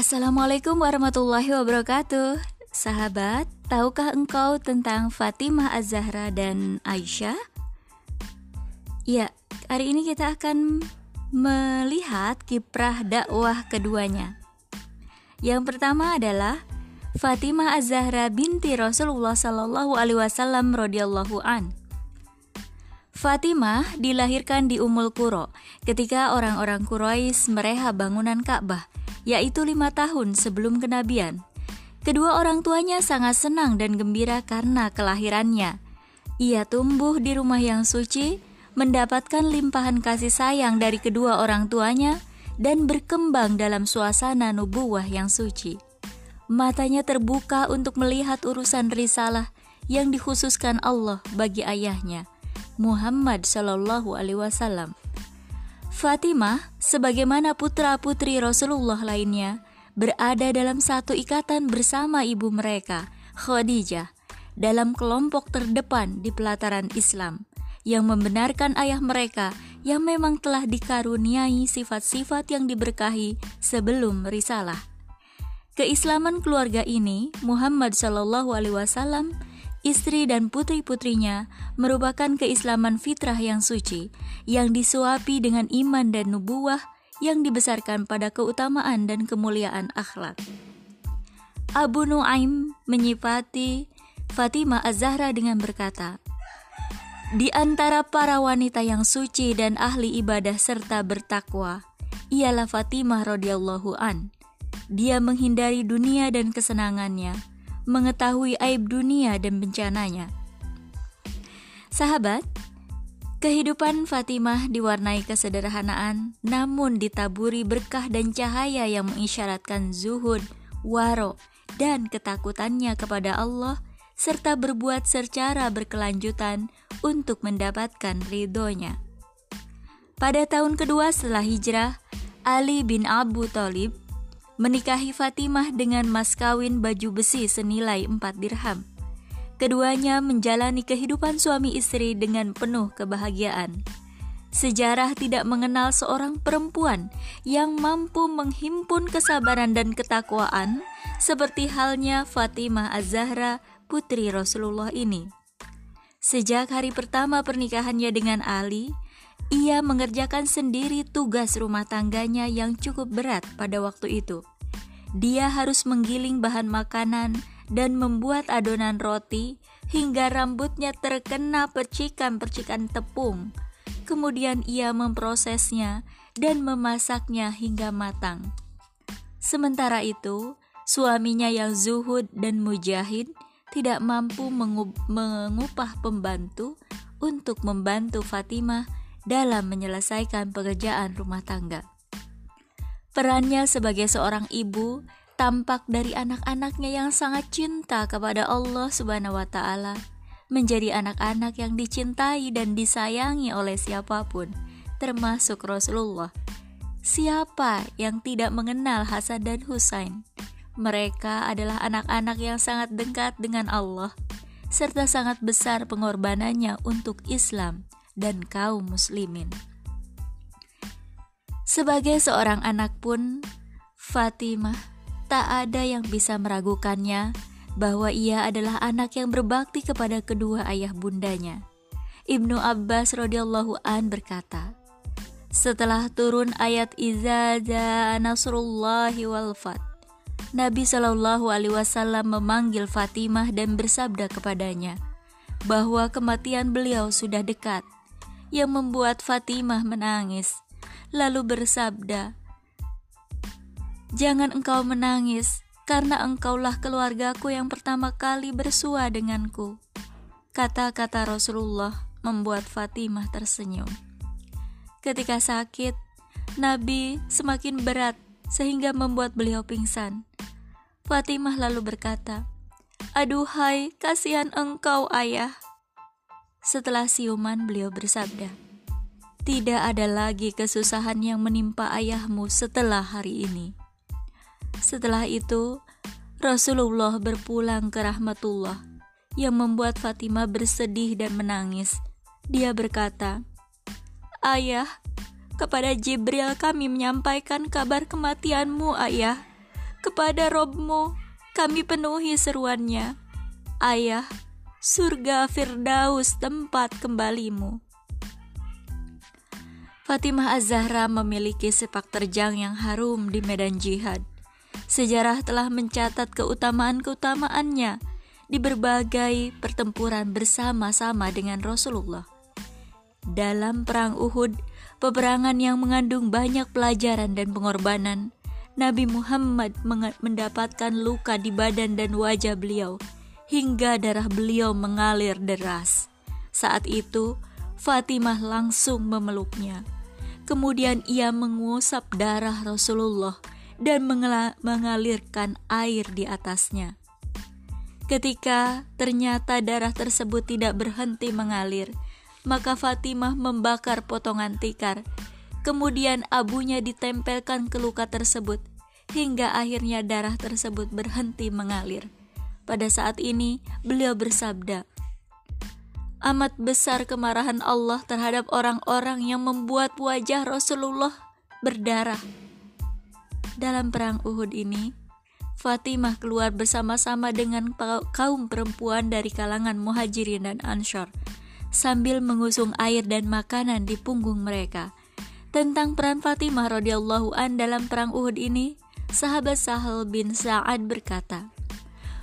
Assalamualaikum warahmatullahi wabarakatuh Sahabat, tahukah engkau tentang Fatimah Az-Zahra dan Aisyah? Ya, hari ini kita akan melihat kiprah dakwah keduanya Yang pertama adalah Fatimah Az-Zahra binti Rasulullah Sallallahu Alaihi Wasallam radhiyallahu an. Fatimah dilahirkan di Umul Qura ketika orang-orang Quraisy mereha bangunan Ka'bah yaitu lima tahun sebelum kenabian. Kedua orang tuanya sangat senang dan gembira karena kelahirannya. Ia tumbuh di rumah yang suci, mendapatkan limpahan kasih sayang dari kedua orang tuanya, dan berkembang dalam suasana nubuah yang suci. Matanya terbuka untuk melihat urusan risalah yang dikhususkan Allah bagi ayahnya, Muhammad Shallallahu Alaihi Wasallam. Fatimah, sebagaimana putra-putri Rasulullah lainnya, berada dalam satu ikatan bersama ibu mereka, Khadijah, dalam kelompok terdepan di pelataran Islam, yang membenarkan ayah mereka yang memang telah dikaruniai sifat-sifat yang diberkahi sebelum risalah. Keislaman keluarga ini, Muhammad Shallallahu Alaihi Wasallam istri dan putri-putrinya merupakan keislaman fitrah yang suci, yang disuapi dengan iman dan nubuah yang dibesarkan pada keutamaan dan kemuliaan akhlak. Abu Nuaim menyifati Fatimah Az-Zahra dengan berkata, Di antara para wanita yang suci dan ahli ibadah serta bertakwa, ialah Fatimah radhiyallahu an. Dia menghindari dunia dan kesenangannya, mengetahui aib dunia dan bencananya. Sahabat, kehidupan Fatimah diwarnai kesederhanaan namun ditaburi berkah dan cahaya yang mengisyaratkan zuhud, waro, dan ketakutannya kepada Allah serta berbuat secara berkelanjutan untuk mendapatkan ridhonya. Pada tahun kedua setelah hijrah, Ali bin Abu Talib menikahi Fatimah dengan mas kawin baju besi senilai 4 dirham. Keduanya menjalani kehidupan suami istri dengan penuh kebahagiaan. Sejarah tidak mengenal seorang perempuan yang mampu menghimpun kesabaran dan ketakwaan seperti halnya Fatimah Az-Zahra, putri Rasulullah ini. Sejak hari pertama pernikahannya dengan Ali, ia mengerjakan sendiri tugas rumah tangganya yang cukup berat pada waktu itu. Dia harus menggiling bahan makanan dan membuat adonan roti hingga rambutnya terkena percikan-percikan tepung. Kemudian ia memprosesnya dan memasaknya hingga matang. Sementara itu, suaminya yang zuhud dan mujahid tidak mampu mengupah pembantu untuk membantu Fatimah dalam menyelesaikan pekerjaan rumah tangga. Perannya sebagai seorang ibu tampak dari anak-anaknya yang sangat cinta kepada Allah Subhanahu wa taala, menjadi anak-anak yang dicintai dan disayangi oleh siapa pun, termasuk Rasulullah. Siapa yang tidak mengenal Hasan dan Husain? Mereka adalah anak-anak yang sangat dekat dengan Allah serta sangat besar pengorbanannya untuk Islam dan kaum muslimin. Sebagai seorang anak pun, Fatimah tak ada yang bisa meragukannya bahwa ia adalah anak yang berbakti kepada kedua ayah bundanya. Ibnu Abbas radhiyallahu an berkata, setelah turun ayat Iza Nasrullahi wal Fat, Nabi Shallallahu Alaihi Wasallam memanggil Fatimah dan bersabda kepadanya bahwa kematian beliau sudah dekat yang membuat Fatimah menangis, lalu bersabda, "Jangan engkau menangis, karena engkaulah keluargaku yang pertama kali bersua denganku." Kata-kata Rasulullah membuat Fatimah tersenyum. Ketika sakit, Nabi semakin berat sehingga membuat beliau pingsan. Fatimah lalu berkata, "Aduhai, kasihan engkau, Ayah." Setelah siuman, beliau bersabda, "Tidak ada lagi kesusahan yang menimpa ayahmu setelah hari ini." Setelah itu, Rasulullah berpulang ke rahmatullah yang membuat Fatimah bersedih dan menangis. Dia berkata, "Ayah, kepada Jibril kami menyampaikan kabar kematianmu, Ayah. kepada Robmu, kami penuhi seruannya. Ayah, surga Firdaus tempat kembalimu. Fatimah Az-Zahra memiliki sepak terjang yang harum di medan jihad. Sejarah telah mencatat keutamaan-keutamaannya di berbagai pertempuran bersama-sama dengan Rasulullah. Dalam perang Uhud, peperangan yang mengandung banyak pelajaran dan pengorbanan, Nabi Muhammad mendapatkan luka di badan dan wajah beliau hingga darah beliau mengalir deras. Saat itu, Fatimah langsung memeluknya. Kemudian ia mengusap darah Rasulullah dan mengalirkan air di atasnya. Ketika ternyata darah tersebut tidak berhenti mengalir, maka Fatimah membakar potongan tikar. Kemudian abunya ditempelkan ke luka tersebut hingga akhirnya darah tersebut berhenti mengalir. Pada saat ini, beliau bersabda, amat besar kemarahan Allah terhadap orang-orang yang membuat wajah Rasulullah berdarah. Dalam perang Uhud ini, Fatimah keluar bersama-sama dengan kaum perempuan dari kalangan Muhajirin dan Ansor sambil mengusung air dan makanan di punggung mereka. Tentang peran Fatimah radhiyallahu an dalam perang Uhud ini, sahabat Sahal bin Sa'ad berkata,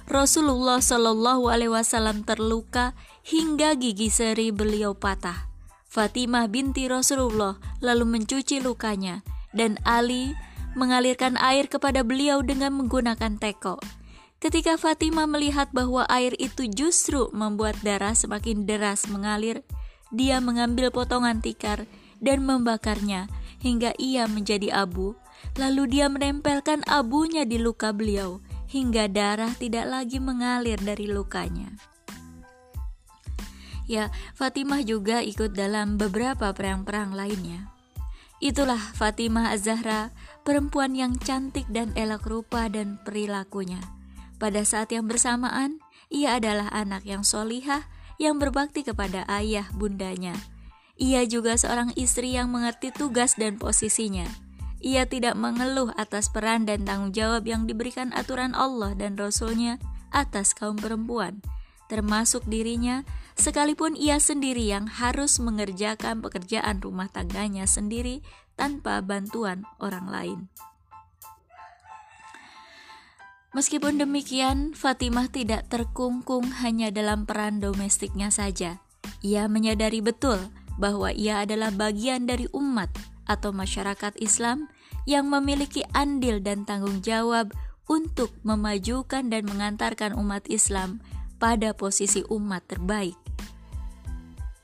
Rasulullah Shallallahu Alaihi Wasallam terluka hingga gigi seri beliau patah. Fatimah binti Rasulullah lalu mencuci lukanya dan Ali mengalirkan air kepada beliau dengan menggunakan teko. Ketika Fatimah melihat bahwa air itu justru membuat darah semakin deras mengalir, dia mengambil potongan tikar dan membakarnya hingga ia menjadi abu. Lalu dia menempelkan abunya di luka beliau hingga darah tidak lagi mengalir dari lukanya. Ya, Fatimah juga ikut dalam beberapa perang-perang lainnya. Itulah Fatimah Az-Zahra, perempuan yang cantik dan elok rupa dan perilakunya. Pada saat yang bersamaan, ia adalah anak yang solihah yang berbakti kepada ayah bundanya. Ia juga seorang istri yang mengerti tugas dan posisinya ia tidak mengeluh atas peran dan tanggung jawab yang diberikan aturan Allah dan Rasul-Nya atas kaum perempuan, termasuk dirinya, sekalipun ia sendiri yang harus mengerjakan pekerjaan rumah tangganya sendiri tanpa bantuan orang lain. Meskipun demikian, Fatimah tidak terkungkung hanya dalam peran domestiknya saja. Ia menyadari betul bahwa ia adalah bagian dari umat atau masyarakat Islam yang memiliki andil dan tanggung jawab untuk memajukan dan mengantarkan umat Islam pada posisi umat terbaik.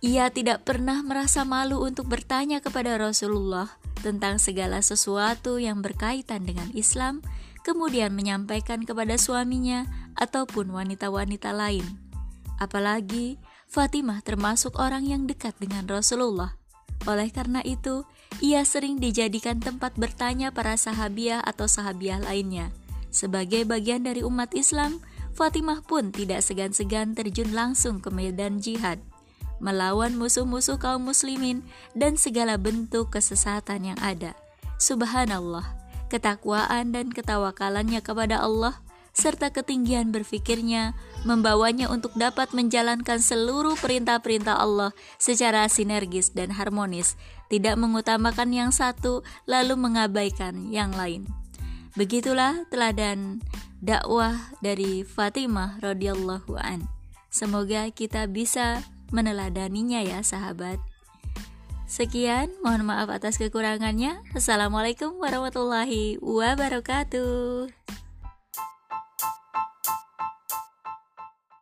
Ia tidak pernah merasa malu untuk bertanya kepada Rasulullah tentang segala sesuatu yang berkaitan dengan Islam, kemudian menyampaikan kepada suaminya ataupun wanita-wanita lain. Apalagi Fatimah termasuk orang yang dekat dengan Rasulullah. Oleh karena itu, ia sering dijadikan tempat bertanya para sahabiah atau sahabiah lainnya. Sebagai bagian dari umat Islam, Fatimah pun tidak segan-segan terjun langsung ke medan jihad, melawan musuh-musuh kaum muslimin dan segala bentuk kesesatan yang ada. Subhanallah, ketakwaan dan ketawakalannya kepada Allah serta ketinggian berfikirnya membawanya untuk dapat menjalankan seluruh perintah-perintah Allah secara sinergis dan harmonis, tidak mengutamakan yang satu lalu mengabaikan yang lain. Begitulah teladan dakwah dari Fatimah radhiyallahu an. Semoga kita bisa meneladaninya ya sahabat. Sekian, mohon maaf atas kekurangannya. Assalamualaikum warahmatullahi wabarakatuh.